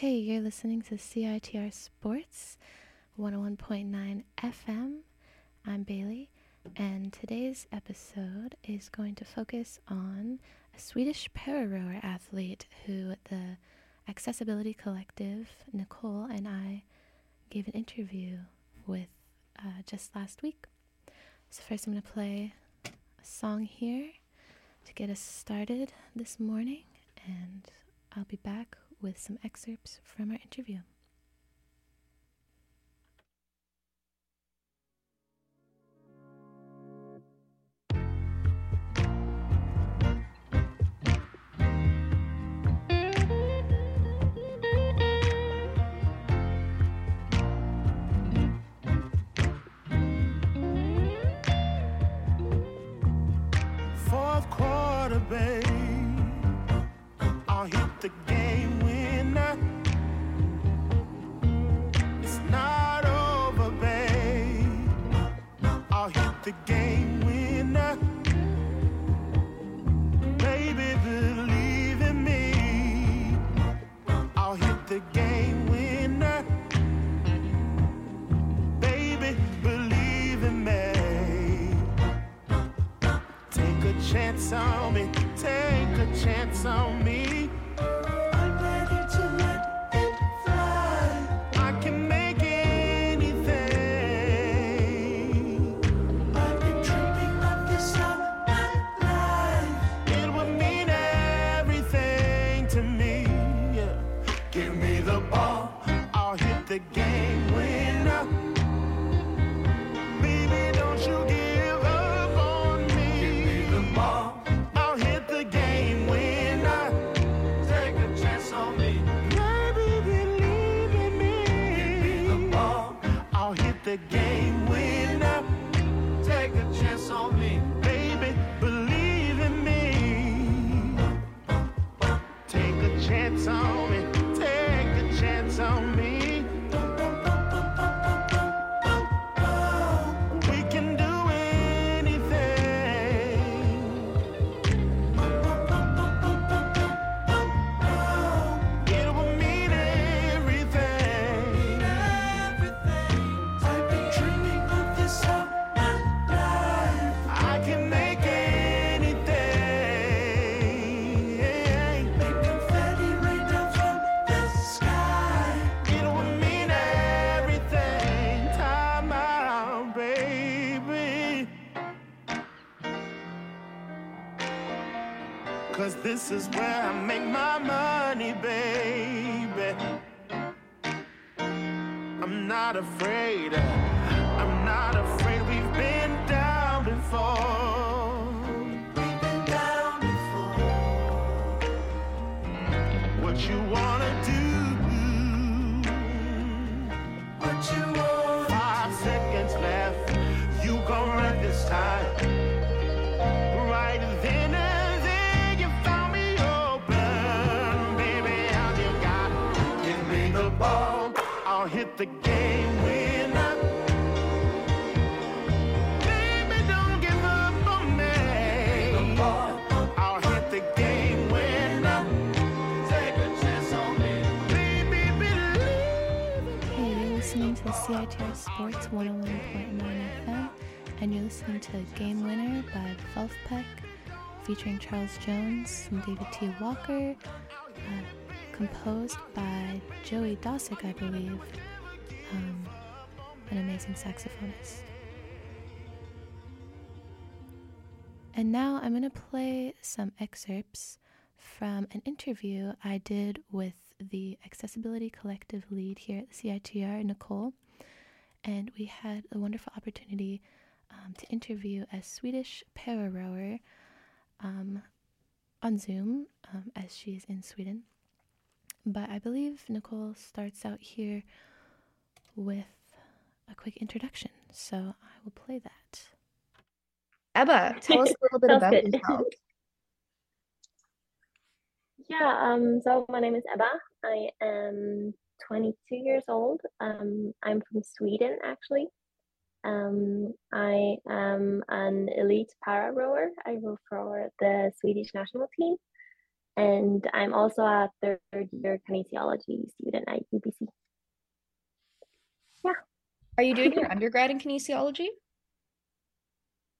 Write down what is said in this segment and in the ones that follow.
Hey, you're listening to CITR Sports 101.9 FM. I'm Bailey, and today's episode is going to focus on a Swedish para rower athlete who the Accessibility Collective, Nicole, and I gave an interview with uh, just last week. So, first, I'm going to play a song here to get us started this morning, and I'll be back with some excerpts from our interview. Babe. I'll hit the game chance on me, take a chance on me. Ball, I'll hit the game this is where I make my money, baby. I'm not afraid. Uh, I'm not afraid. We've been down before. Ball. I'll hit the game winner. Baby, don't give up on me. I'll hit the game winner. Take a chance on me. Baby, believe. Hey, you're listening to CITR Sports 101.9 FM, and you're listening to Game Winner by Vulfpeck, featuring Charles Jones and David T. Walker, composed by Joey Dosik, I believe, um, an amazing saxophonist. And now I'm going to play some excerpts from an interview I did with the Accessibility Collective lead here at the CITR, Nicole. And we had a wonderful opportunity um, to interview a Swedish para rower um, on Zoom, um, as she is in Sweden. But I believe Nicole starts out here with a quick introduction. So I will play that. Ebba, tell us a little bit about good. yourself. Yeah, um, so my name is Ebba. I am 22 years old. Um, I'm from Sweden, actually. Um, I am an elite para rower. I row for the Swedish national team. And I'm also a third year kinesiology student at UBC. Yeah. Are you doing your undergrad in kinesiology?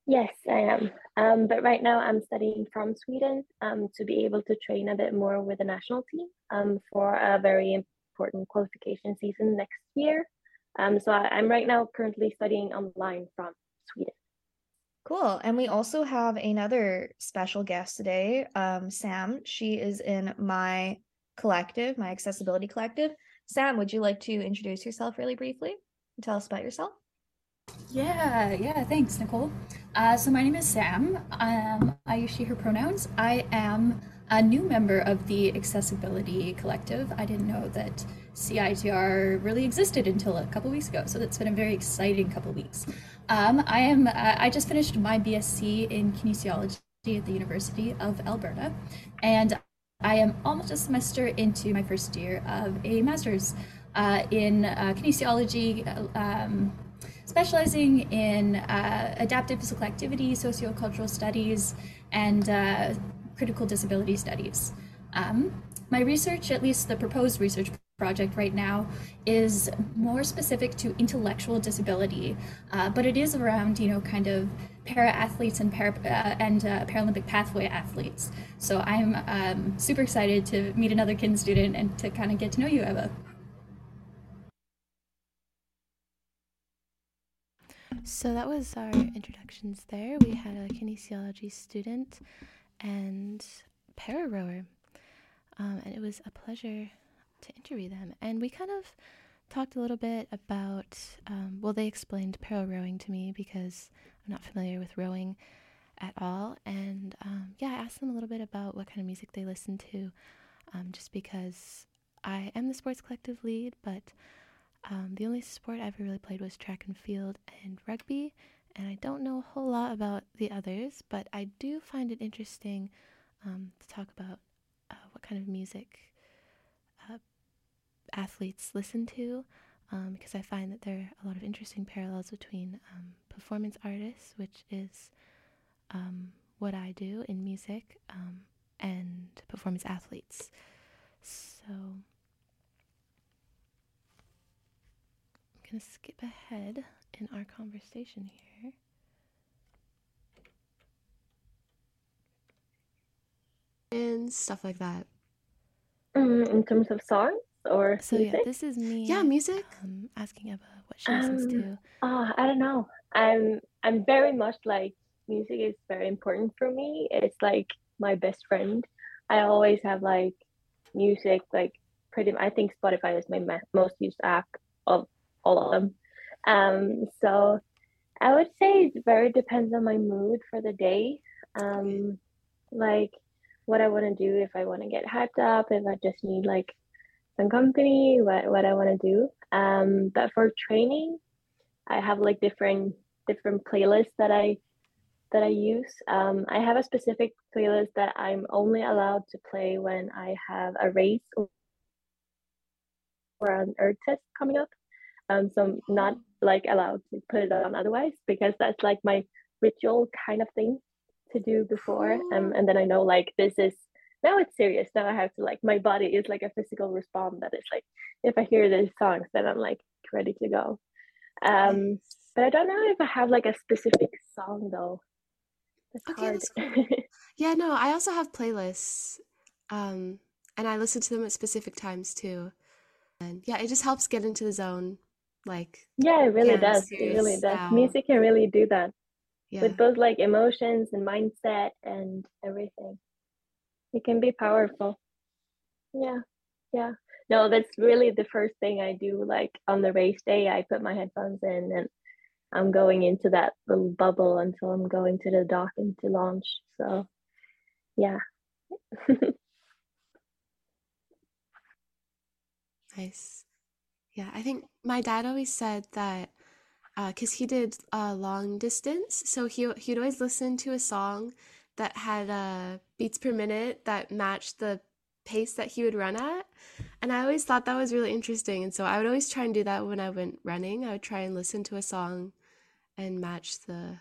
Yes, I am. Um, but right now I'm studying from Sweden um, to be able to train a bit more with the national team um, for a very important qualification season next year. Um, so I, I'm right now currently studying online from Sweden. Cool. And we also have another special guest today, um, Sam. She is in my collective, my accessibility collective. Sam, would you like to introduce yourself really briefly and tell us about yourself? Yeah, yeah, thanks, Nicole. Uh, so my name is Sam. Um, I use she, her pronouns. I am a new member of the Accessibility Collective. I didn't know that CITR really existed until a couple weeks ago, so that's been a very exciting couple weeks. Um, I am. Uh, I just finished my BSc in kinesiology at the University of Alberta, and I am almost a semester into my first year of a master's uh, in uh, kinesiology. Um, specializing in uh, adaptive physical activity, sociocultural studies, and uh, critical disability studies. Um, my research, at least the proposed research project right now, is more specific to intellectual disability, uh, but it is around, you know, kind of para athletes and para uh, and uh, Paralympic pathway athletes. So I'm um, super excited to meet another kin student and to kind of get to know you, Ebba. So that was our introductions there. We had a kinesiology student and para rower, um, and it was a pleasure to interview them. And we kind of talked a little bit about, um, well, they explained para rowing to me because I'm not familiar with rowing at all. And um, yeah, I asked them a little bit about what kind of music they listen to, um, just because I am the sports collective lead, but um, the only sport I ever really played was track and field and rugby, and I don't know a whole lot about the others, but I do find it interesting um, to talk about uh, what kind of music uh, athletes listen to, um, because I find that there are a lot of interesting parallels between um, performance artists, which is um, what I do in music, um, and performance athletes. So. I'm going to skip ahead in our conversation here. and stuff like that. Mm, in terms of songs or So music? yeah, this is me. Yeah, music. Um, asking Ebba what she listens Um, to. Ah, I don't know. I'm I'm very much like music is very important for me. It's like my best friend. I always have like music like pretty I think Spotify is my ma- most used app of all of them. Um so I would say it very depends on my mood for the day. Um like what I want to do if I want to get hyped up, if I just need like some company, what what I want to do. Um but for training I have like different different playlists that I that I use. Um, I have a specific playlist that I'm only allowed to play when I have a race or an erg test coming up. Um, so I'm not like allowed to put it on otherwise because that's like my ritual kind of thing to do before. Um, and then I know like this is now it's serious. Now I have to like my body is like a physical response that is like if I hear these songs, then I'm like ready to go. Um, but I don't know if I have like a specific song though. It's Okay, hard. that's cool. Yeah, no, I also have playlists. Um, and I listen to them at specific times too. And yeah, it just helps get into the zone. Like, yeah, it really Yeah, does. It really does. Music can really do that yeah. with both like emotions and mindset and everything. It can be powerful. Yeah, yeah. No, that's really the first thing I do. Like on the race day, I put my headphones in and I'm going into that little bubble until I'm going to the dock and to launch. So, yeah. Nice. Yeah, I think my dad always said that because he did uh, long distance, so he he'd always listen to a song that had uh, beats per minute that matched the pace that he would run at, and I always thought that was really interesting. And so I would always try and do that when I went running. I would try and listen to a song and match the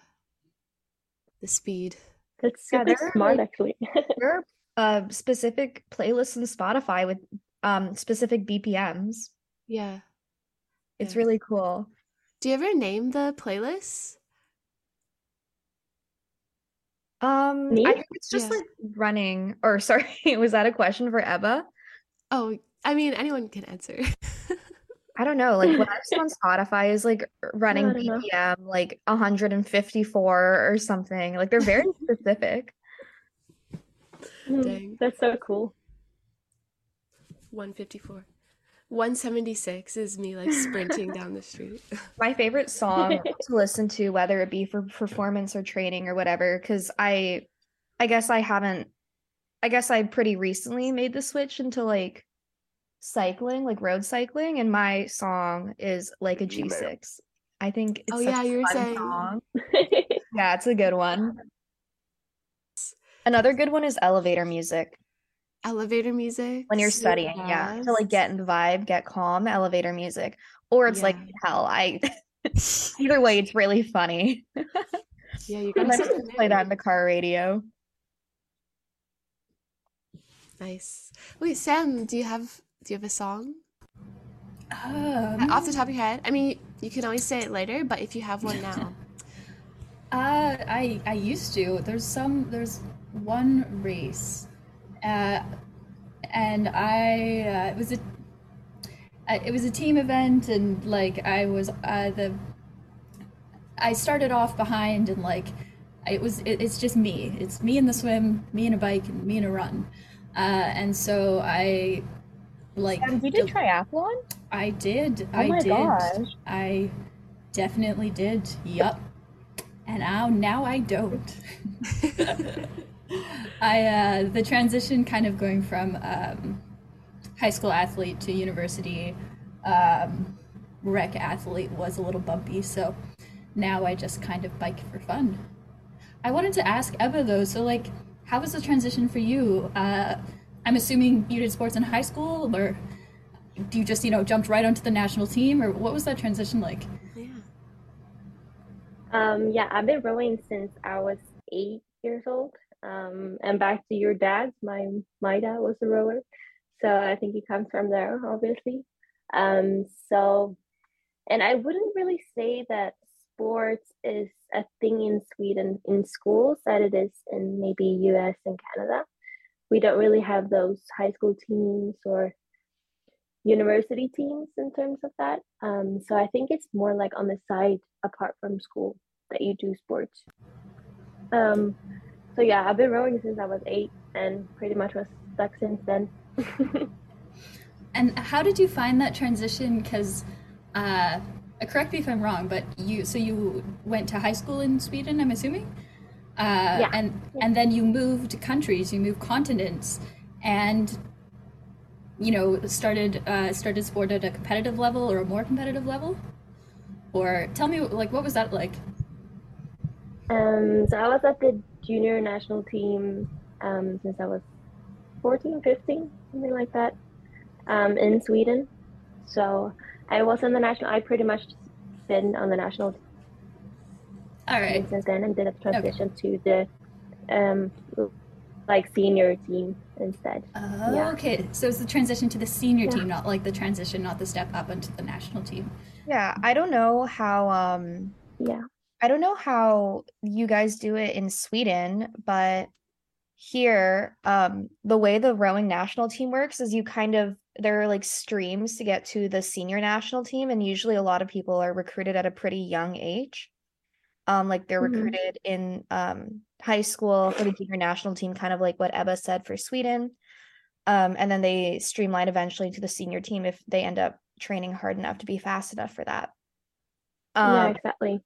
the speed. That's Yeah, super there smart, like- actually. there are uh specific playlists on Spotify with um specific BPMs. Yeah. It's Yeah. really cool. Do you ever name the playlists? Um, Me? I think it's just Yeah. like running. Or sorry, was that a question for Ebba? Oh, I mean, anyone can answer. I don't know. Like what I've seen on Spotify is like running I don't know. BPM like 154 or something. Like they're very specific. Mm, Dang. That's so cool. 154. 176 is me like sprinting down the street. My favorite song to listen to, whether it be for performance or training or whatever, because I, I guess I haven't, I guess I pretty recently made the switch into like cycling, like road cycling, and my song is like a G6. I think it's Oh, such yeah, a you were fun saying. song. Yeah, it's a good one. Another good one is elevator music. Elevator music. When you're so studying, yeah. To like get in the vibe, get calm, elevator music. Or it's like hell. I either way, it's really funny. Yeah, you And gotta then just play that in the car radio. Nice. Wait, Sam, do you have do you have a song Um, off the top of your head? I mean, you can always say it later, but if you have one now, Uh, I I used to. There's some. There's one race, uh, and I uh, it was a uh, it was a team event, and like I was uh, the I started off behind, and like it was it, it's just me. It's me in the swim, me in a bike, and me in a run, uh, and so I like Um, you did del- triathlon? I did. Oh I my did. gosh. I definitely did. Yup. And now now I don't. I uh the transition kind of going from um high school athlete to university um rec athlete was a little bumpy, so now I just kind of bike for fun. I wanted to ask Ebba though, so like how was the transition for you? Uh I'm assuming you did sports in high school or do you just you know jumped right onto the national team or what was that transition like yeah. Um, yeah, I've been rowing since I was eight years old. Um, and back to your dad, my my dad was a rower, so I think it comes from there, obviously. Um, so, and I wouldn't really say that sports is a thing in Sweden in schools that it is in maybe US and Canada. We don't really have those high school teams or university teams in terms of that. Um, so I think it's more like on the side apart from school that you do sports. Um, so yeah, I've been rowing since I was eight and pretty much was stuck since then. and how did you find that transition? Because uh correct me if i'm wrong but you so you went to high school in sweden i'm assuming? Uh Yeah. and and then you moved countries you moved continents and you know started uh started sport at a competitive level or a more competitive level? Or tell me like what was that like? Um, so I was at the junior national team um, since I was 14, 15, something like that, um, in Sweden. So I was on the national, I pretty much been on the national team all right since then and did a transition to the um, like senior team instead. Oh, Yeah. okay. So it's the transition to the senior Yeah. team, not like the transition, not the step up into the national team. Yeah, I don't know how um Yeah. I don't know how you guys do it in Sweden, but here, um, the way the rowing national team works is you kind of there are like streams to get to the senior national team, and usually a lot of people are recruited at a pretty young age. Um, like they're Mhm. recruited in um high school for the junior national team, kind of like what Ebba said for Sweden. Um, and then they streamline eventually to the senior team if they end up training hard enough to be fast enough for that. yeah, Um, exactly.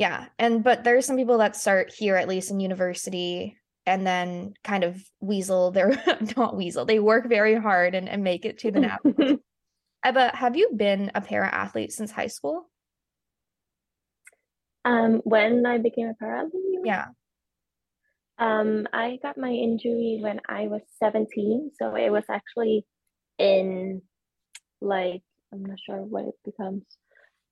Yeah, and but there's some people that start here at least in university and then kind of weasel their not weasel. They work very hard and, and make it to the national. team. Ebba, have you been a para athlete since high school? um, when I became a para, athlete? Yeah. Um, I got my injury when I was 17, so it was actually in like I'm not sure what it becomes,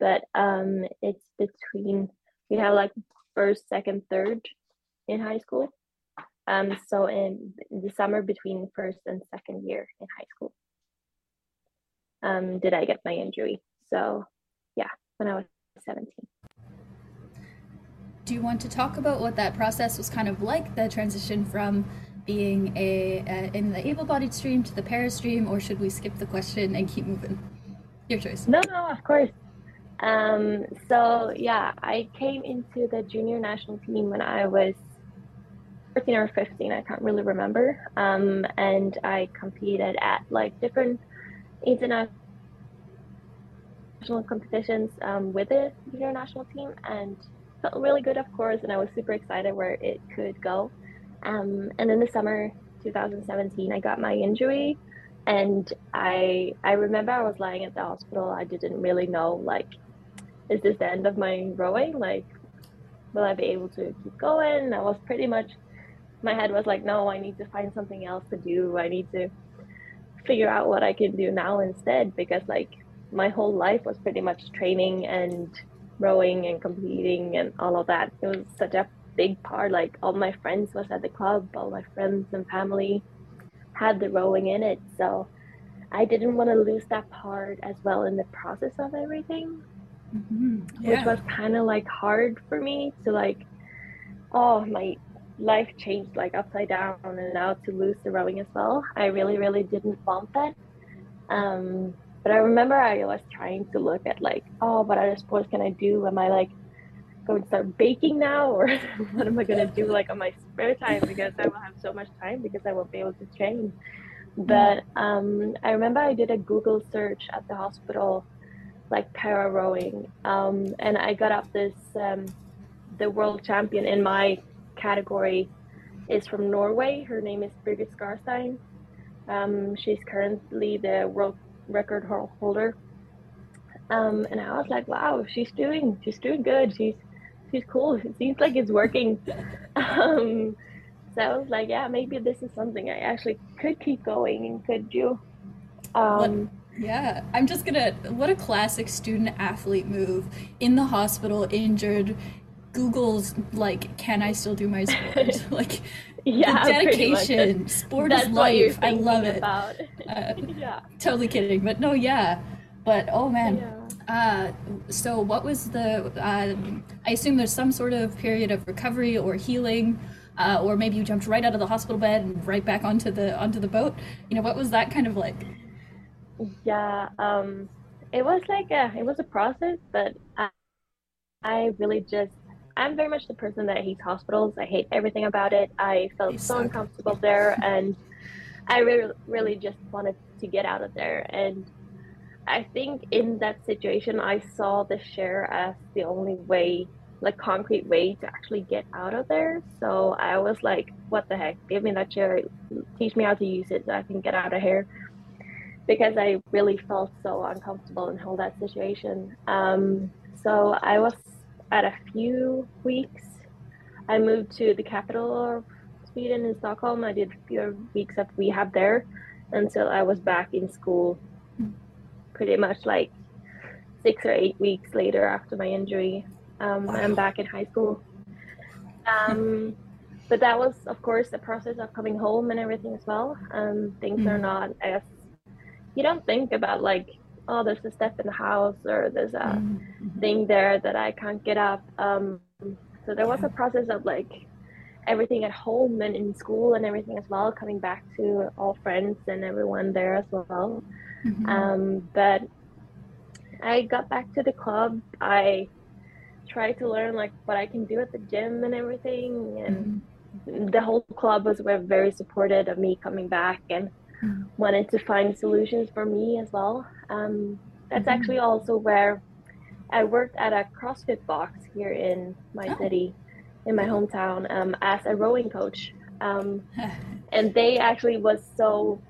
but um, it's between we have like first, second, third in high school. Um, so in the summer between first and second year in high school, um, did I get my injury. So yeah, when I was 17. Do you want to talk about what that process was kind of like, the transition from being a uh, in the able-bodied stream to the para stream, or should we skip the question and keep moving? Your choice. No, no, of course. Um, so yeah, I came into the junior national team when I was 14 or 15. I can't really remember. Um, and I competed at like different international competitions um, with the junior national team and felt really good, of course. And I was super excited where it could go. Um, and in the summer 2017, I got my injury and I I remember I was lying at the hospital. I didn't really know like, is this the end of my rowing? Like, will I be able to keep going? I was pretty much, my head was like, no, I need to find something else to do. I need to figure out what I can do now instead because like my whole life was pretty much training and rowing and competing and all of that. It was such a big part. Like all my friends was at the club, all my friends and family had the rowing in it. So I didn't want to lose that part as well in the process of everything, Mhm. which was kind of like hard for me to like, oh, my life changed like upside down and now to lose the rowing as well. I really, really didn't want that. Um, but I remember I was trying to look at like, oh, what other sports can I do? Am I like going to start baking now or what am I going to do like on my spare time because I will have so much time because I won't be able to train. But um, I remember I did a Google search at the hospital, like para rowing, um, and I got up this um, the world champion in my category is from Norway. Her name is Birgit Skarstein. Um, she's currently the world record holder. Um, and I was like, wow, she's doing she's doing good. She's she's cool. It seems like it's working. Um, so I was like, yeah, maybe this is something I actually could keep going and could do. Um, Yeah, I'm just gonna. What a classic student athlete move. In the hospital, injured. Google's like, can I still do my sport? like, yeah, the dedication. That's- Sport That's is life. I love it. About. Uh, yeah. Totally kidding, but no, yeah. But oh man. Yeah. Uh, so what was the? Uh, I assume there's some sort of period of recovery or healing, uh, or maybe you jumped right out of the hospital bed and right back onto the onto the boat. You know, what was that kind of like? Yeah, um, it was like a, it was a process, but I, I really just, I'm very much the person that hates hospitals. I hate everything about it. I felt so suck. uncomfortable there, and I really, really just wanted to get out of there. And I think in that situation, I saw the share as the only way, like concrete way to actually get out of there. So I was like, what the heck? Give me that chair, teach me how to use it so I can get out of here because I really felt so uncomfortable in whole that situation. Um, so I was at a few weeks. I moved to the capital of Sweden in Stockholm. I did a few weeks of rehab there until I was back in school. Pretty much like six or eight weeks later after my injury, um, I'm back in high school. Um, but that was, of course, the process of coming home and everything as well. Um, things are Mhm. not as you don't think about like, oh, there's a step in the house or there's a Mm-hmm. thing there that I can't get up. Um, so there was a process of like everything at home and in school and everything as well, coming back to all friends and everyone there as well. Mhm. Um, but I got back to the club. I tried to learn like what I can do at the gym and everything, and Mhm. the whole club was were very supportive of me coming back and. Wanted to find solutions for me as well. Um, that's Mhm. actually also where I worked at a CrossFit box here in my Oh. city, in my hometown, um, as a rowing coach. Um, and they actually was so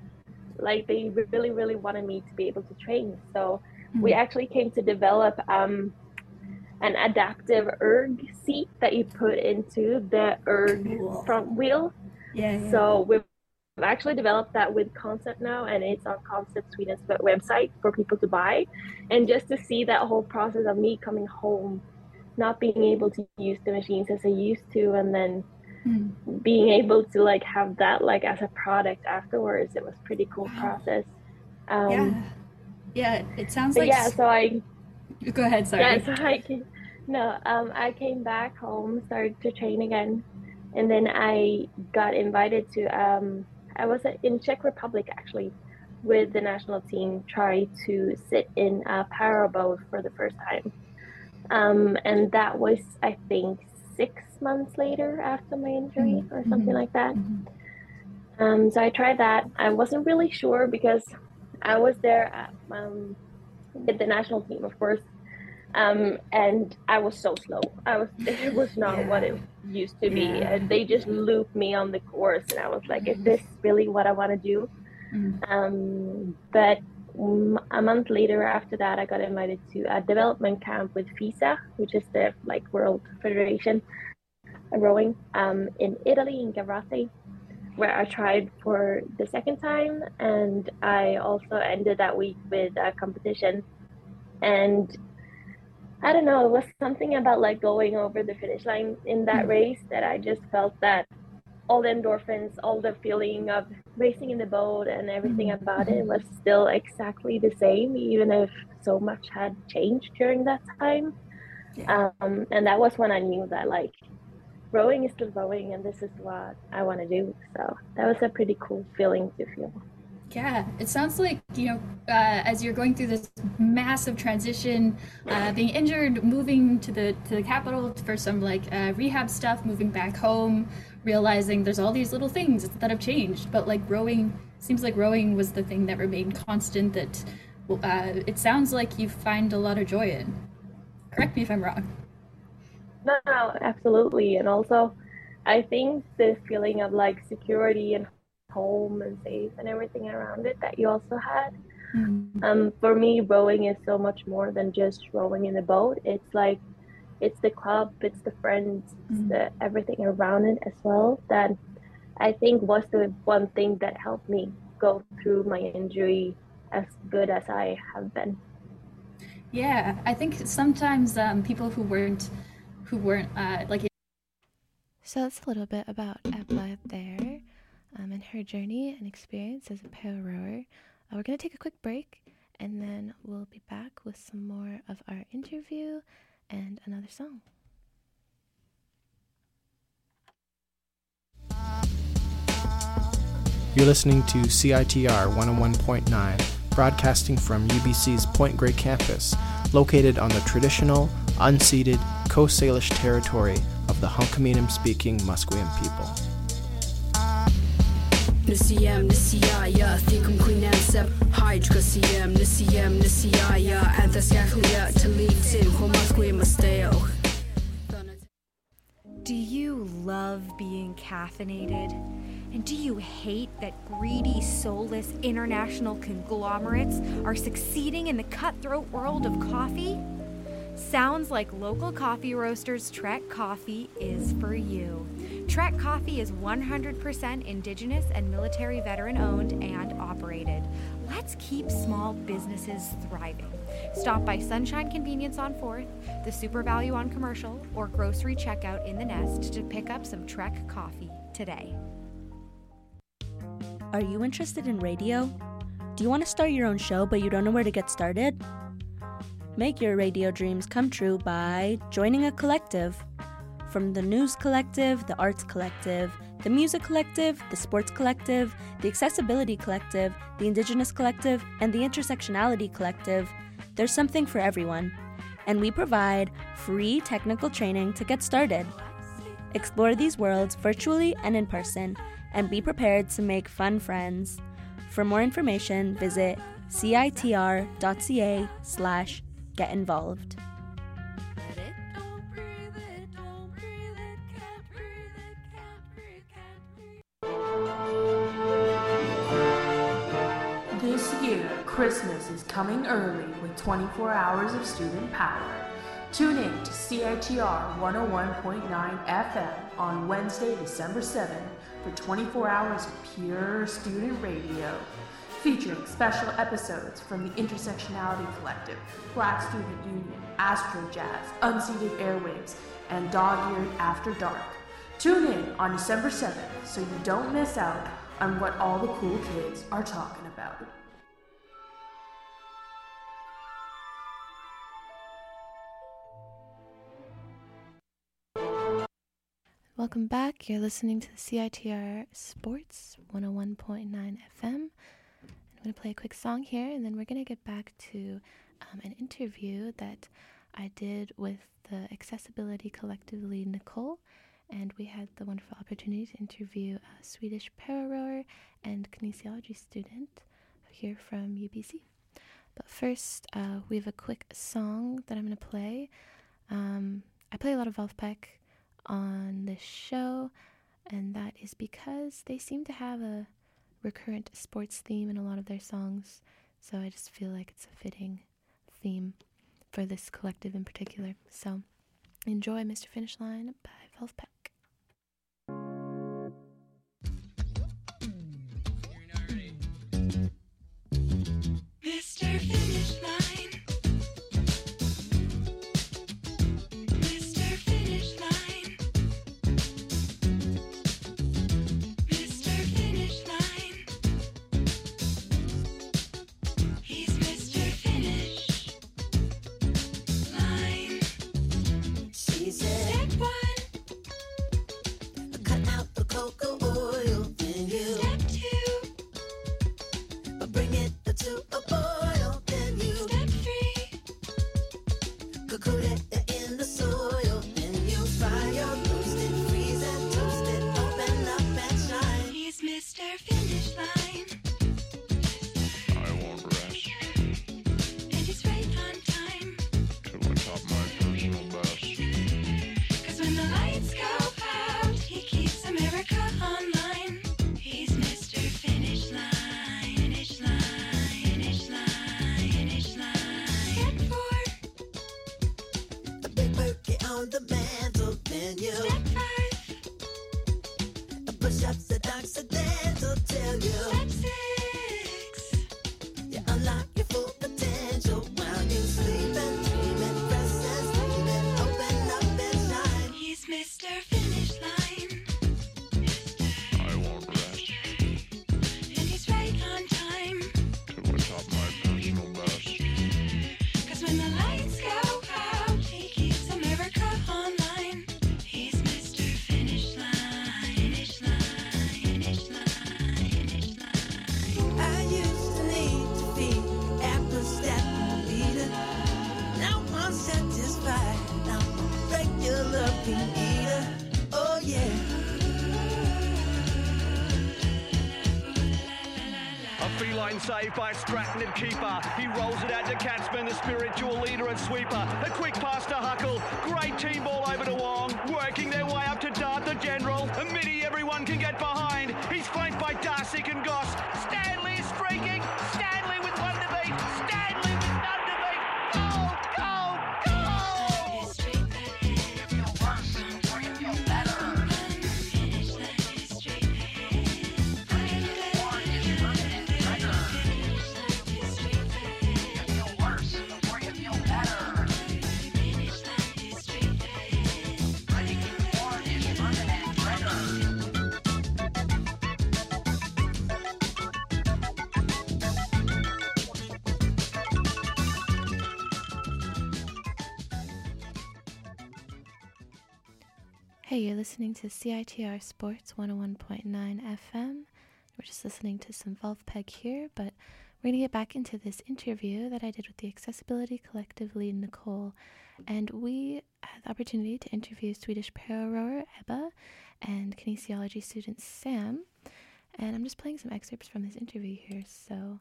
like they really really wanted me to be able to train so we Mhm. actually came to develop um, an adaptive erg seat that you put into the erg Cool. front wheel yeah, yeah. so we've actually developed that with concept now and it's on concept sweden's website for people to buy and just to see that whole process of me coming home not being able to use the machines as i used to and then Mm. being able to like have that like as a product afterwards, it was pretty cool Wow. process. Um, yeah. Yeah, it sounds like. yeah, so I Go ahead, sorry. Yeah, so I came, no, um, I came back home, started to train again, and then I got invited to. Um, I was in Czech Republic actually, with the national team, try to sit in a powerboat for the first time, um, and that was I think six months later after my injury or something Mhm. like that. Mhm. Um, so I tried that. I wasn't really sure because I was there at, um, with the national team, of course, um, and I was so slow. I was it was not what it used to be. And they just looped me on the course, and I was like, "Is this really what I want to do?" Mhm. Um, but mm, a month later, after that, I got invited to a development camp with FISA, which is the like World Federation of Rowing, um, in Italy in Gavirate where I tried for the second time, and I also ended that week with a competition. And I don't know, it was something about like going over the finish line in that race that I just felt that all the endorphins, all the feeling of racing in the boat and everything about it was still exactly the same, even if so much had changed during that time. Yeah. Um, and that was when I knew that like rowing is still rowing and this is what I want to do. So that was a pretty cool feeling to feel. Yeah, it sounds like, you know, uh, as you're going through this massive transition, uh, being injured, moving to the to the capital for some like uh, rehab stuff, moving back home, realizing there's all these little things that have changed, but like rowing seems like rowing was the thing that remained constant. That uh, it sounds like you find a lot of joy in. Correct me if I'm wrong. No, no, absolutely. And also, I think the feeling of like security and home and safe and everything around it that you also had. Um, for me, rowing is so much more than just rowing in a boat. It's like, it's the club, it's the friends, it's Mhm. the everything around it as well. That I think was the one thing that helped me go through my injury as good as I have been. Yeah, I think sometimes um, people who weren't who weren't uh, like So that's a little bit about Ebba there um, and her journey and experience as a para rower. Uh, we're going to take a quick break and then we'll be back with some more of our interview and another song. You're listening to CITR 101.9, broadcasting from UBC's Point Grey campus, located on the traditional, unceded Coast Salish territory of the Hunkaminam speaking Musqueam people. Do you love being caffeinated? And do you hate that greedy, soulless international conglomerates are succeeding in the cutthroat world of coffee? Sounds like local coffee roasters Trek Coffee is for you. Trek Coffee is 100% indigenous and military veteran owned and operated. Let's keep small businesses thriving. Stop by Sunshine Convenience on 4th, the Super Value on Commercial, or grocery checkout in the Nest to pick up some Trek Coffee today. Are you interested in radio? Do you want to start your own show but you don't know where to get started? Make your radio dreams come true by joining a collective. From the News Collective, the Arts Collective, the Music Collective, the Sports Collective, the Accessibility Collective, the Indigenous Collective, and the Intersectionality Collective, there's something for everyone. And we provide free technical training to get started. Explore these worlds virtually and in person, and be prepared to make fun friends. For more information, visit citr.ca slash get involved. This year, Christmas is coming early with 24 hours of student power. Tune in to CITR 101.9 FM on Wednesday, December 7th for 24 hours of pure student radio, featuring special episodes from the Intersectionality Collective, Black Student Union, Astro Jazz, Unceded Airwaves, and Dog Eared After Dark. Tune in on December 7th so you don't miss out on what all the cool kids are talking about. Welcome back. You're listening to the CITR Sports 101.9 FM. I'm going to play a quick song here and then we're going to get back to um, an interview that I did with the Accessibility Collective Nicole. And we had the wonderful opportunity to interview a Swedish pararower and kinesiology student here from UBC. But first, uh, we have a quick song that I'm going to play. Um, I play a lot of Vulfpeck on this show, and that is because they seem to have a recurrent sports theme in a lot of their songs. So I just feel like it's a fitting theme for this collective in particular. So enjoy Mr. Finish Line by Vulfpeck. Saved by Stratton keeper. He rolls it out to Katzman, the spiritual leader and sweeper. A quick pass to Huckle. Great team ball over to Wong. You're listening to CITR Sports 101.9 FM. We're just listening to some Vulfpeck here, but we're going to get back into this interview that I did with the Accessibility Collective lead Nicole. And we had the opportunity to interview Swedish para rower Ebba and kinesiology student Sam. And I'm just playing some excerpts from this interview here, so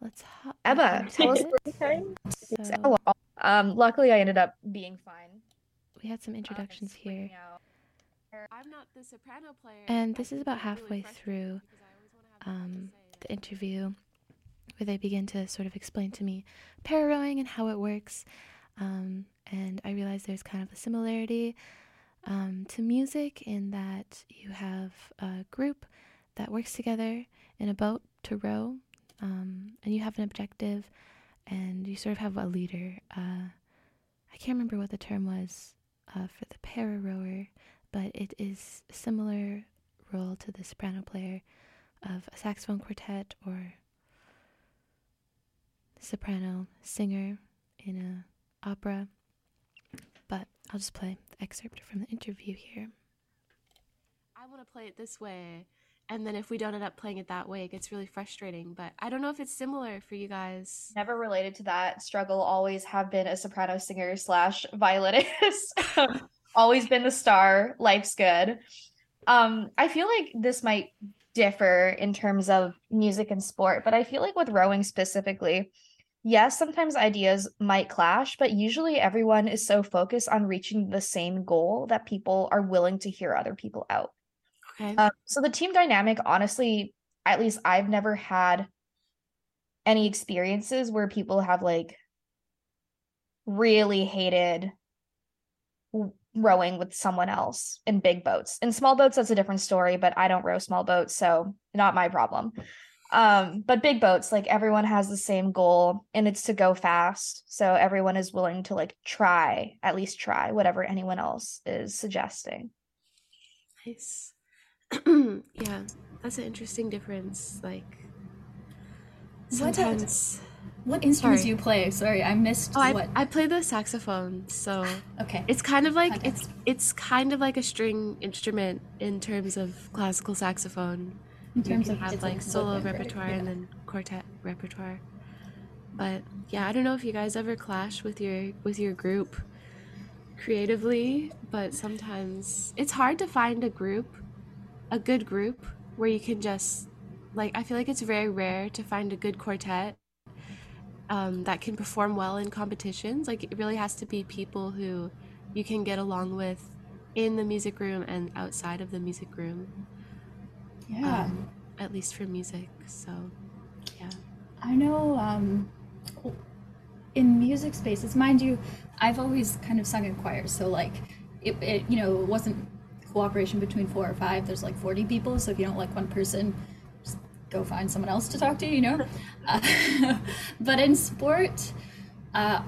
let's hop Ebba, tell us. So- Um, luckily, I ended up being fine. we had some introductions here. I'm not the soprano player. And this is about halfway through um, the interview where they begin to sort of explain to me para rowing and how it works. Um, and I realize there's kind of a similarity um, to music in that you have a group that works together in a boat to row, um, and you have an objective, and you sort of have a leader. Uh, I can't remember what the term was uh, for the para rower. But it is a similar role to the soprano player of a saxophone quartet or soprano singer in a opera. But I'll just play the excerpt from the interview here. I want to play it this way. And then if we don't end up playing it that way, it gets really frustrating. But I don't know if it's similar for you guys. Never related to that struggle. Always have been a soprano singer slash violinist. always been the star. Life's good. Um, I feel like this might differ in terms of music and sport, but I feel like with rowing specifically, yes, sometimes ideas might clash, but usually everyone is so focused on reaching the same goal that people are willing to hear other people out. Okay. Um, so the team dynamic, honestly, at least I've never had any experiences where people have like really hated rowing with someone else in big boats. In small boats, that's a different story, but I don't row small boats, so not my problem. Um, but big boats, like everyone has the same goal and it's to go fast. So everyone is willing to like try, at least try whatever anyone else is suggesting. Nice. yeah, that's an interesting difference. Like What, sometimes. What instruments do you play? Sorry, I missed Oh, I, what. I play the saxophone, so Okay. it's kind of like it's it's kind of like a string instrument in terms of classical saxophone. In You terms of have like solo repertoire Yeah. and then quartet repertoire. But yeah, I don't know if you guys ever clash with your with your group creatively, but sometimes it's hard to find a group, a good group where you can just like I feel like it's very rare to find a good quartet um, that can perform well in competitions. Like it really has to be people who you can get along with in the music room and outside of the music room. Yeah. Um, at least for music. So, yeah. I know um, in music spaces, mind you, I've always kind of sung in choirs. So, like, it, it you know, it wasn't cooperation between four or five. There's like 40 people. So, if you don't like one person, go find someone else to talk to, you know? Uh, but in sport, uh,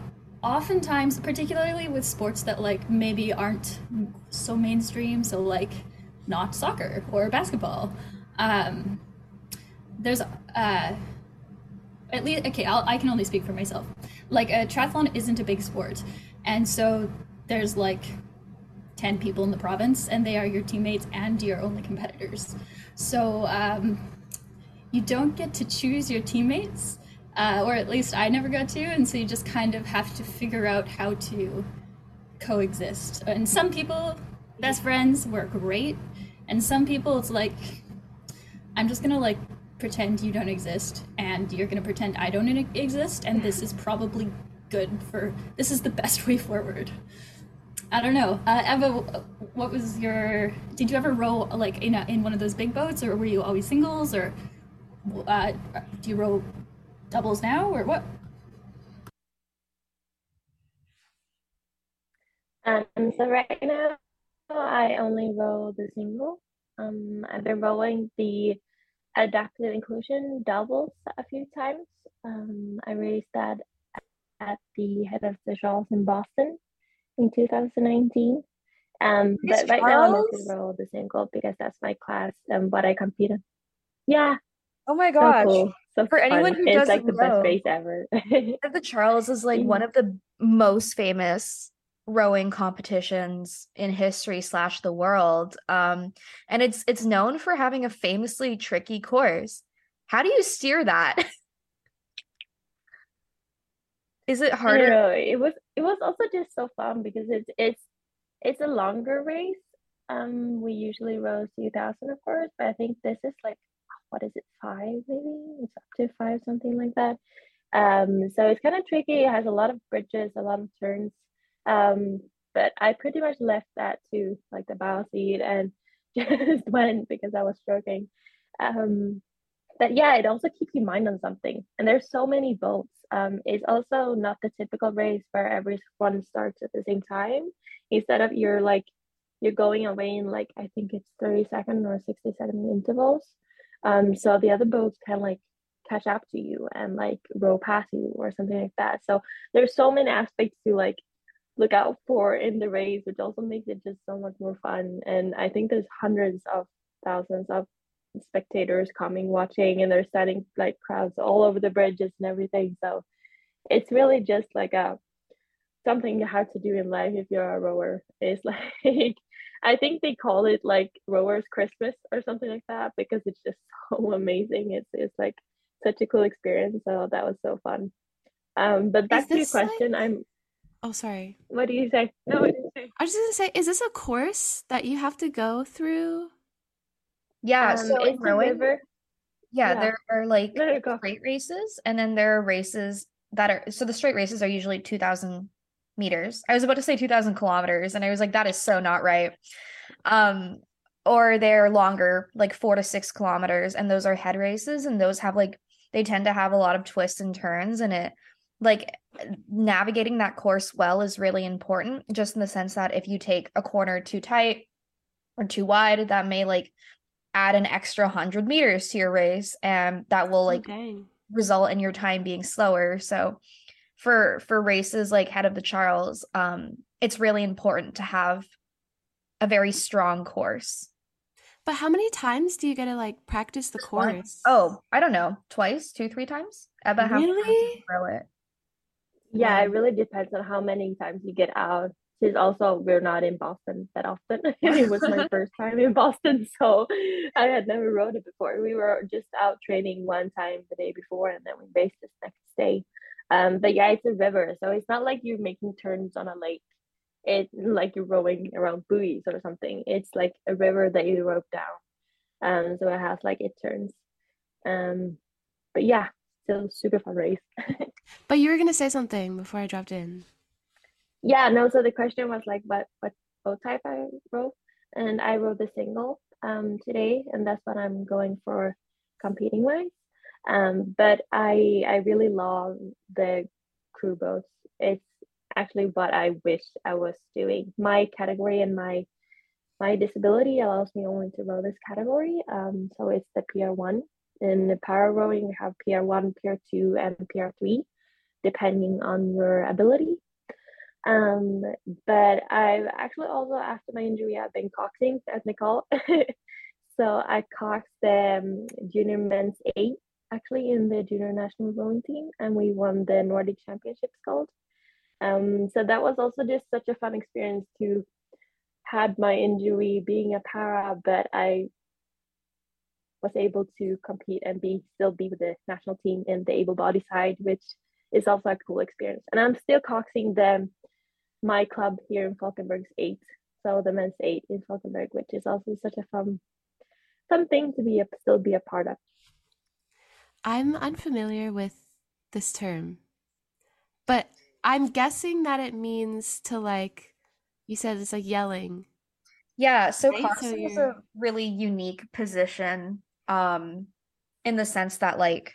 oftentimes, particularly with sports that like maybe aren't so mainstream, so like not soccer or basketball, um, there's uh, at least okay I'll, i can only speak for myself like a triathlon isn't a big sport and so there's like 10 people in the province and they are your teammates and your only competitors so um, you don't get to choose your teammates uh, or at least i never got to and so you just kind of have to figure out how to coexist and some people best friends work great and some people it's like i'm just gonna like pretend you don't exist and you're to pretend I don't exist and this is probably good for this is the best way forward. I don't know. Uh, Ebba, what was your did you ever row like in a, in one of those big boats or were you always singles or uh, do you row doubles now or what? Um, so right now I only row the single. Um, I've been rowing the adaptive inclusion doubles a few times. Um, I raced that at the head of the Charles in Boston in 2019. Um, but right now I'm Charles? gonna row the single because that's my class and what I compete in. Yeah. Oh my so gosh. cool. So For anyone who it's like the best row, race ever. the Charles is like one of the most famous rowing competitions in history slash the world. Um, and it's it's known for having a famously tricky course. How do you steer that? Is it harder? know. It was it was also just so fun because it's it's it's a longer race. Um, we usually row two thousand, of course, but I think this is like what is it, five maybe? It's up to five, something like that. Um, so it's kind of tricky. It has a lot of bridges, a lot of turns. Um, but I pretty much left that to like the bow seat and just went because I was stroking. Um, but yeah, it also keeps your mind on something. And there's so many boats. Um, it's also not the typical race where everyone starts at the same time. Instead of you're like you're going away in like I think it's 30 second or 60 second intervals. Um, so the other boats can like catch up to you and like row past you or something like that. So there's so many aspects to like look out for in the race, which also makes it just so much more fun. And I think there's hundreds of thousands of spectators coming watching and they're standing like crowds all over the bridges and everything. So it's really just like a something you have to do in life if you're a rower. It's like I think they call it like rowers Christmas or something like that because it's just so amazing. It's it's like such a cool experience. So that was so fun. Um, but back to your this like- question, I'm. Oh, sorry. What do you say? No, what do you say? I was just gonna say, is this a course that you have to go through? Yeah, Um, so in it's rowing, river. yeah, Yeah. there are like No, straight races, and then there are races that are so the straight races are usually 2000 meters. I was about to say 2000 kilometers, and I was like, that is so not right. Um, or they're longer, like four to six kilometers, and those are head races, and those have like they tend to have a lot of twists and turns, and it like navigating that course well is really important, just in the sense that if you take a corner too tight or too wide, that may like add an extra 100 meters to your race and that will like dang. result in your time being slower so for for races like head of the charles um it's really important to have a very strong course But how many times do you get to like practice the course? oh i don't know twice two three times ebba how many times Really? throw it Yeah, Wow. it really depends on how many times you get out. Since also we're not in Boston that often. it was my first time in Boston, so I had never rode it before. We were just out training one time the day before, and then we raced this next day. Um, but yeah, it's a river, so it's not like you're making turns on a lake. It's like you're rowing around buoys or something. It's like a river that you rope down. Um, so it has like it turns. Um, but yeah, still super fun race. But you were gonna say something before I dropped in. Yeah, no, so the question was like what what boat type I rode. And I rode the single um today and that's what I'm going for competing wise. Um but I I really love the crew boats. It's actually what I wish I was doing. My category and my my disability allows me only to row this category. Um so it's the PR1. In the para rowing we have PR1, PR2 and PR3 depending on your ability. Um, but I've actually also after my injury I've been coxing as Nicole. so I coxed the um, junior men's eight actually in the junior national rowing team and we won the Nordic Championships gold. Um, so that was also just such a fun experience to had my injury being a para, but I was able to compete and be still be with the national team in the able body side, which is also a cool experience. And I'm still coxing the my club here in Falkenberg's eight, so the men's eight in Falkenberg, which is also such a fun fun thing to be a, still be a part of. I'm unfamiliar with this term, but I'm guessing that it means to like, you said it's like yelling. Yeah, so Right, so is a really unique position um in the sense that like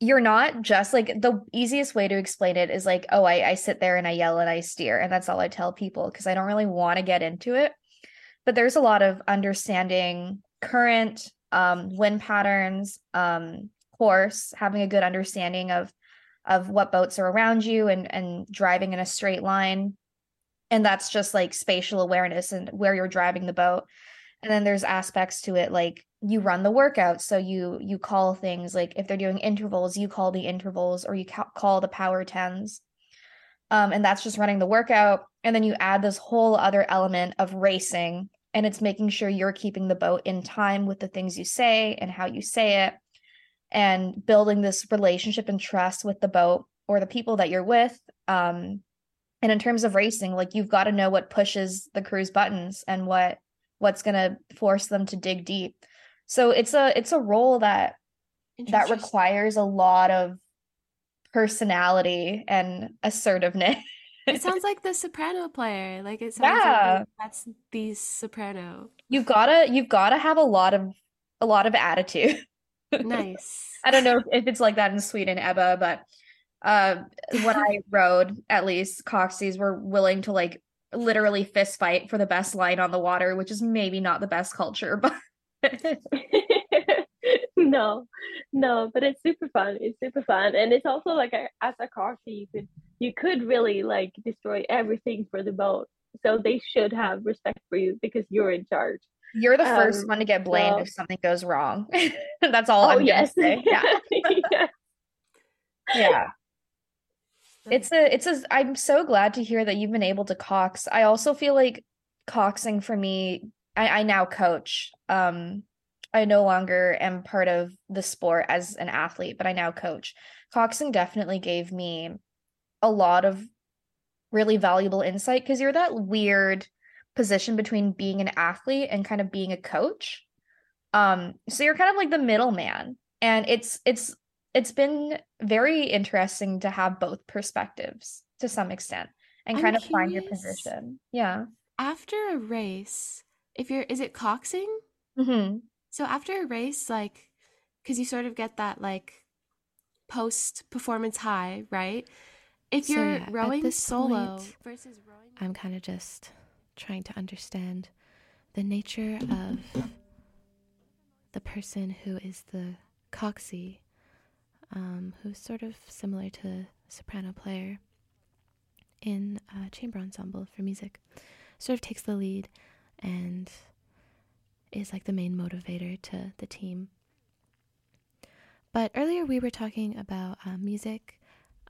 you're not just like the easiest way to explain it is like, oh, I, I sit there and I yell and I steer, and that's all I tell people because I don't really want to get into it. But there's a lot of understanding current um, wind patterns, um, course, having a good understanding of of what boats are around you and and driving in a straight line. And that's just like spatial awareness and where you're driving the boat. And then there's aspects to it like you run the workout so you you call things like if they're doing intervals you call the intervals or you ca- call the power tens um, and that's just running the workout and then you add this whole other element of racing and it's making sure you're keeping the boat in time with the things you say and how you say it and building this relationship and trust with the boat or the people that you're with um, and in terms of racing like you've got to know what pushes the crew's buttons and what what's going to force them to dig deep. So it's a it's a role that that requires a lot of personality and assertiveness It sounds like the soprano player. Like it sounds Yeah. like that's the soprano. you've gotta you've gotta have a lot of a lot of attitude Nice. i don't know if it's like that in sweden ebba but uh when i rode at least coxies were willing to like literally fist fight for the best line on the water which is maybe not the best culture but no, no, but it's super fun. It's super fun, and it's also like a, as a coxie, you could you could really like destroy everything for the boat. So they should have respect for you because you're in charge. You're the first Um, one to get blamed so- if something goes wrong. That's all oh I'm yes. Yeah. Yes. Yeah. It's a it's a I'm so glad to hear that you've been able to cox. I also feel like coxing for me, I, I now coach. Um I no longer am part of the sport as an athlete, but I now coach. Coxing definitely gave me a lot of really valuable insight because you're that weird position between being an athlete and kind of being a coach. Um, so you're kind of like the middleman. And it's it's it's been very interesting to have both perspectives to some extent and I'm kind of find your position. Yeah. After a race, if you're, is it coxing? Mm-hmm. So after a race, like, because you sort of get that like post performance high, right? If So, you're yeah, rowing solo point, versus rowing, I'm kind of just trying to understand the nature of the person who is the coxie, um, who's sort of similar to a soprano player in a chamber ensemble for music. Sort of takes the lead and is like the main motivator to the team. But earlier we were talking about uh, music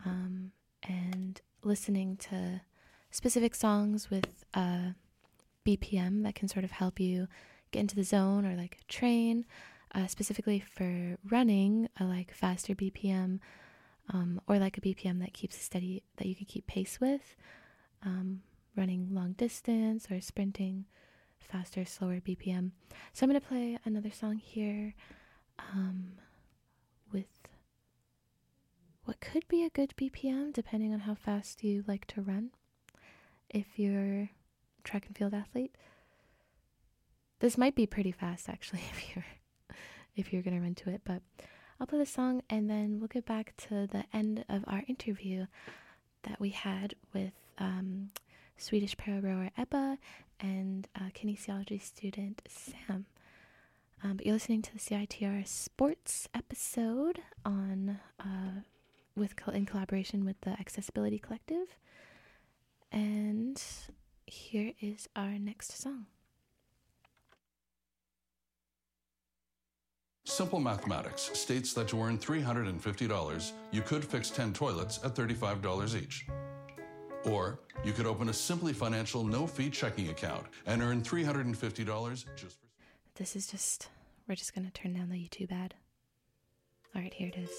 um, and listening to specific songs with uh, BPM that can sort of help you get into the zone or like train. Uh, specifically for running, a like faster BPM um, or like a BPM that keeps a steady, that you can keep pace with. Um, running long distance or sprinting, faster, slower BPM. So I'm going to play another song here um, with what could be a good BPM depending on how fast you like to run. If you're track and field athlete, this might be pretty fast actually if you're if you're gonna run to it. But I'll play the song and then we'll get back to the end of our interview that we had with um, Swedish para rower Ebba and uh, kinesiology student Sam. Um, but you're listening to the CITR Sports episode on uh, with in collaboration with the Accessibility Collective. And here is our next song. Simple Mathematics states that to earn $350, you could fix 10 toilets at $35 each. Or you could open a Simplii Financial no fee checking account and earn $350 just for. This is just, we're just going to turn down the YouTube ad. All right, here it is.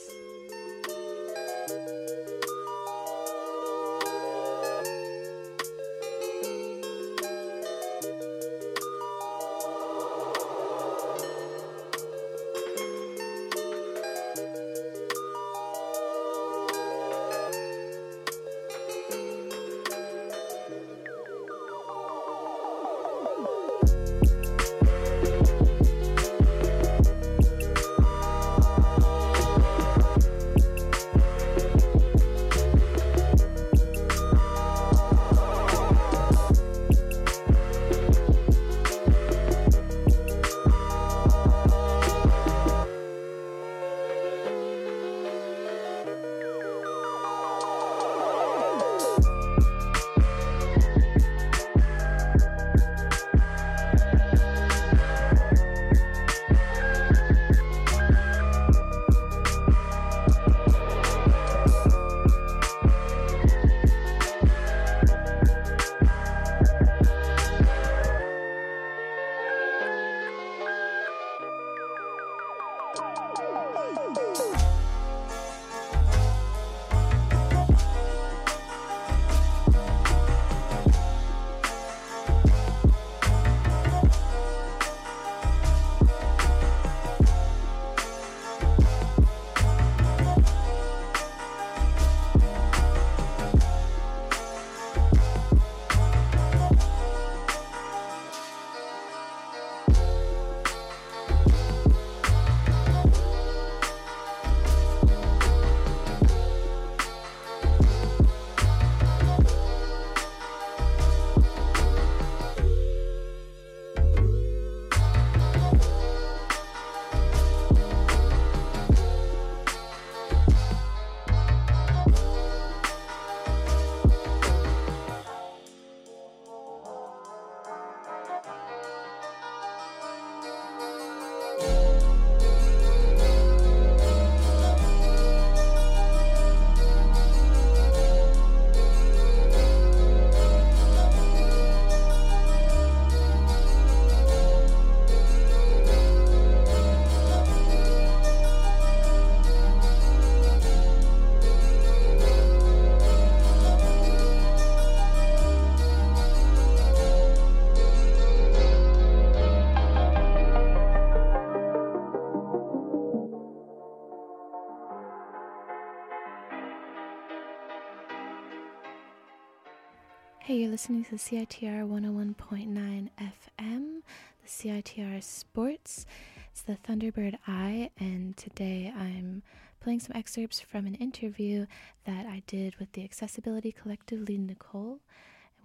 Listening to CITR 101.9 FM, the CITR Sports. It's the Thunderbird Eye, and today I'm playing some excerpts from an interview that I did with the Accessibility Collective lead Nicole.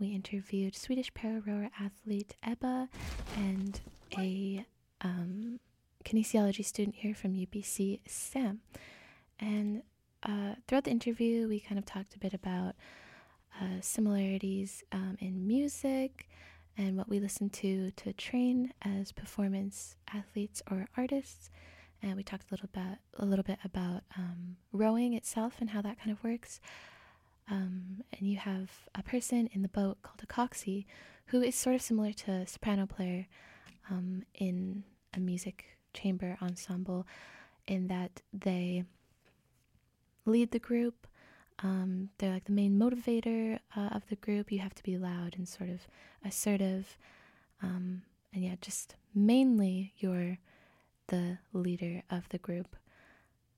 We interviewed Swedish para rower athlete Ebba and a um, kinesiology student here from UBC, Sam. And uh, throughout the interview, we kind of talked a bit about uh, similarities um, in music and what we listen to to train as performance athletes or artists. And we talked a little bit, a little bit about um, rowing itself and how that kind of works. Um, and you have a person in the boat called a coxie, who is sort of similar to a soprano player um, in a music chamber ensemble, in that they lead the group. Um, they're like the main motivator uh, of the group. You have to be loud and sort of assertive. Um, and yeah, just mainly you're the leader of the group.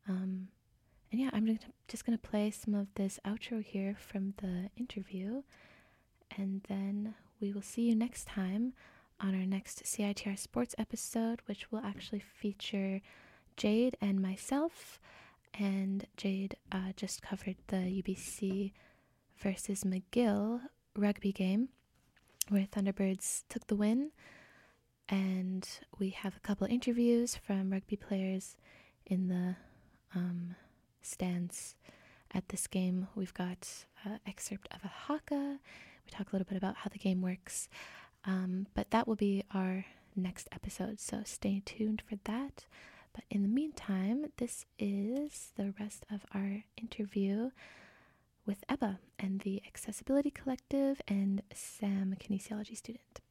Um, and yeah, I'm just going to play some of this outro here from the interview. And then we will see you next time on our next CITR Sports episode, which will actually feature Jade and myself and Jade uh, just covered the UBC versus McGill rugby game where Thunderbirds took the win. And we have a couple interviews from rugby players in the um, stands at this game. We've got an excerpt of a haka. We talk a little bit about how the game works. Um, but that will be our next episode, so stay tuned for that. But in the meantime, this is the rest of our interview with Ebba and the Accessibility Collective and Sam, a kinesiology student.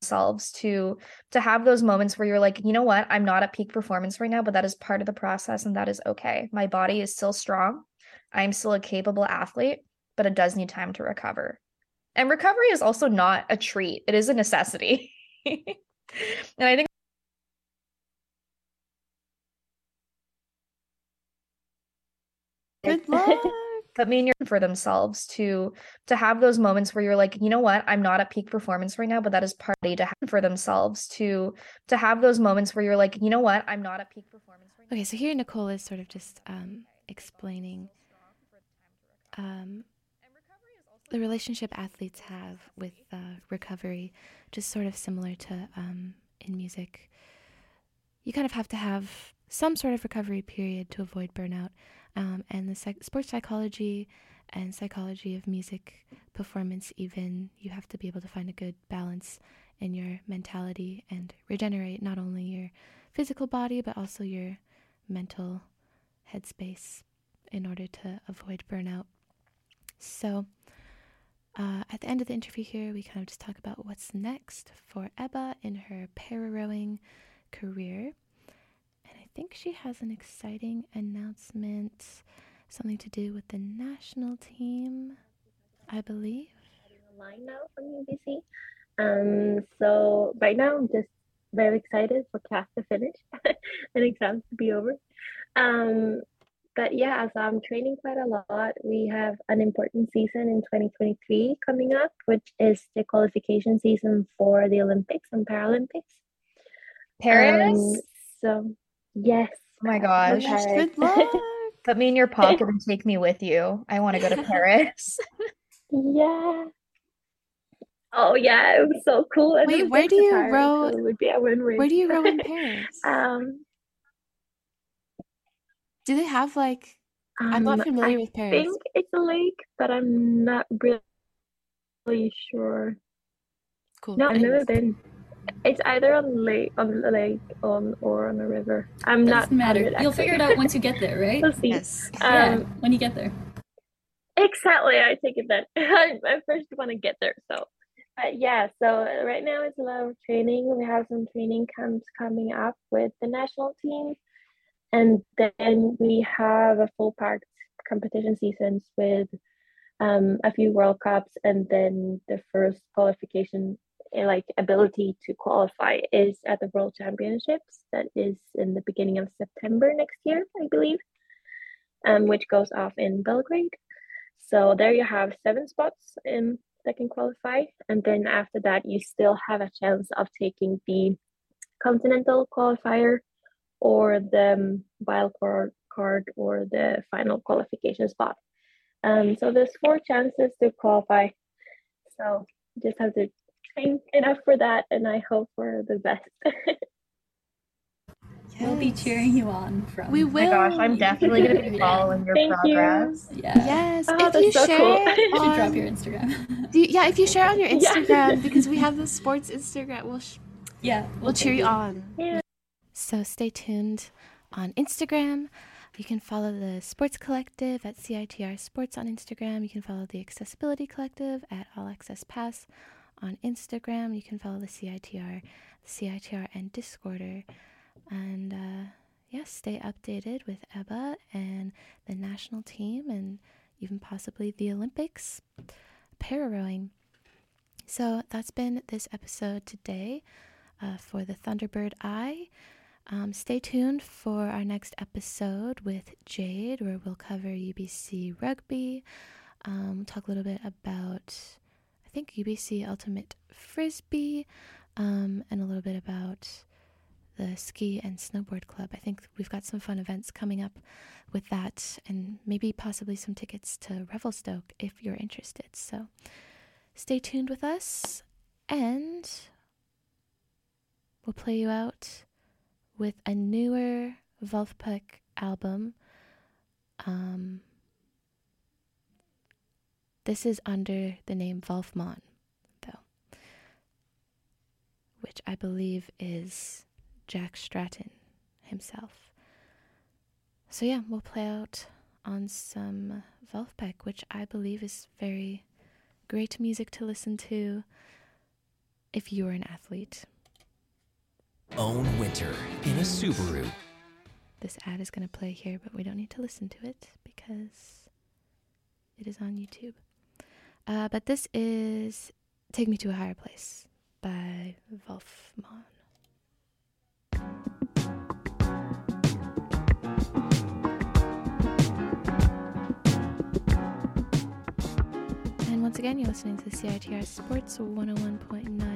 themselves to to have those moments where you're like you know what? I'm not at peak performance right now but that is part of the process and that is okay. My body is still strong. I'm still a capable athlete but it does need time to recover and recovery is also not a treat. It is a necessity. And i think Good luck. but me and your for themselves to to have those moments where you're like you know what? I'm not at peak performance right now but that is party to have for themselves to to have those moments where you're like you know what? I'm not at peak performance right Okay, so here Nicole is sort of just um, explaining um, the relationship athletes have with uh, recovery, just sort of similar to um, in music. You kind of have to have some sort of recovery period to avoid burnout. Um, and the psych- sports psychology and psychology of music performance, even, you have to be able to find a good balance in your mentality and regenerate not only your physical body, but also your mental headspace in order to avoid burnout. So, uh, at the end of the interview here, we kind of just talk about what's next for Ebba in her para rowing career. And I think she has an exciting announcement, something to do with the national team, I believe. line now from UBC. Um, so right now I'm just very excited for class to finish and exams to be over. Um, but yeah, as I'm training quite a lot, we have an important season in 2023 coming up, which is the qualification season for the Olympics and Paralympics. Paris? Um, so yes. oh my gosh Paris. put me in your pocket and take me with you i want to go to paris Yeah. Oh yeah, it was so cool. I've Wait, where do you Paris, row- so it would be a win-win. Where do you row in Paris? um, Do they have like? I'm not um, familiar I with Paris. I think it's a lake, but I'm not really sure. Cool. No, I've never been. It's either on lake, on the lake, on or on a river. I'm not. Doesn't matter. You'll figure it out once you get there, right? We'll see. Yes. yeah, Um, when you get there. Exactly. I take it that I I first want to get there. So, but yeah. So uh, right now it's a lot of training. We have some training camps coming up with the national team, and then we have a full packed competition seasons with um, a few World Cups, and then the first qualification eh, like ability to qualify is at the World Championships. That is in the beginning of September next year, I believe, um, which goes off in Belgrade. So there you have seven spots in that can qualify, and then after that you still have a chance of taking the continental qualifier or the wild card, card or the final qualification spot. Um, so there's four chances to qualify. So just have to train enough for that, and I hope for the best. We'll be cheering you on from. We Oh my gosh, I'm definitely gonna be following your Thank you. progress. Yeah. Yes, Oh, if that's you so share cool. it You should on- drop your Instagram. Do you- yeah, if you share on your Yeah. Instagram because we have the sports Instagram, we'll sh- yeah. we'll cheer you on. Yeah. So stay tuned on Instagram. You can follow the Sports Collective at CITR Sports on Instagram. You can follow the Accessibility Collective at All Access Pass on Instagram. You can follow the CITR, CITR and Discorder. And uh, yes, stay updated with Ebba and the national team and even possibly the Olympics, para rowing. So that's been this episode today uh, for the Thunderbird Eye. Um, stay tuned for our next episode with Jade, where we'll cover UBC rugby, um, talk a little bit about, I think, UBC Ultimate Frisbee, um, and a little bit about the Ski and Snowboard Club. I think we've got some fun events coming up with that, and maybe possibly some tickets to Revelstoke if you're interested. So stay tuned with us, and we'll play you out with a newer Vulfpeck album. Um, this is under the name Vulfmon, though, which I believe is Jack Stratton himself. So, yeah, we'll play out on some Vulfpeck, which I believe is very great music to listen to if you're an athlete. Own winter in a Subaru. This ad is going to play here, but we don't need to listen to it because it is on YouTube. Uh, but this is Take Me to a Higher Place by Vulfmon. And once again, you're listening to CITR Sports 101.9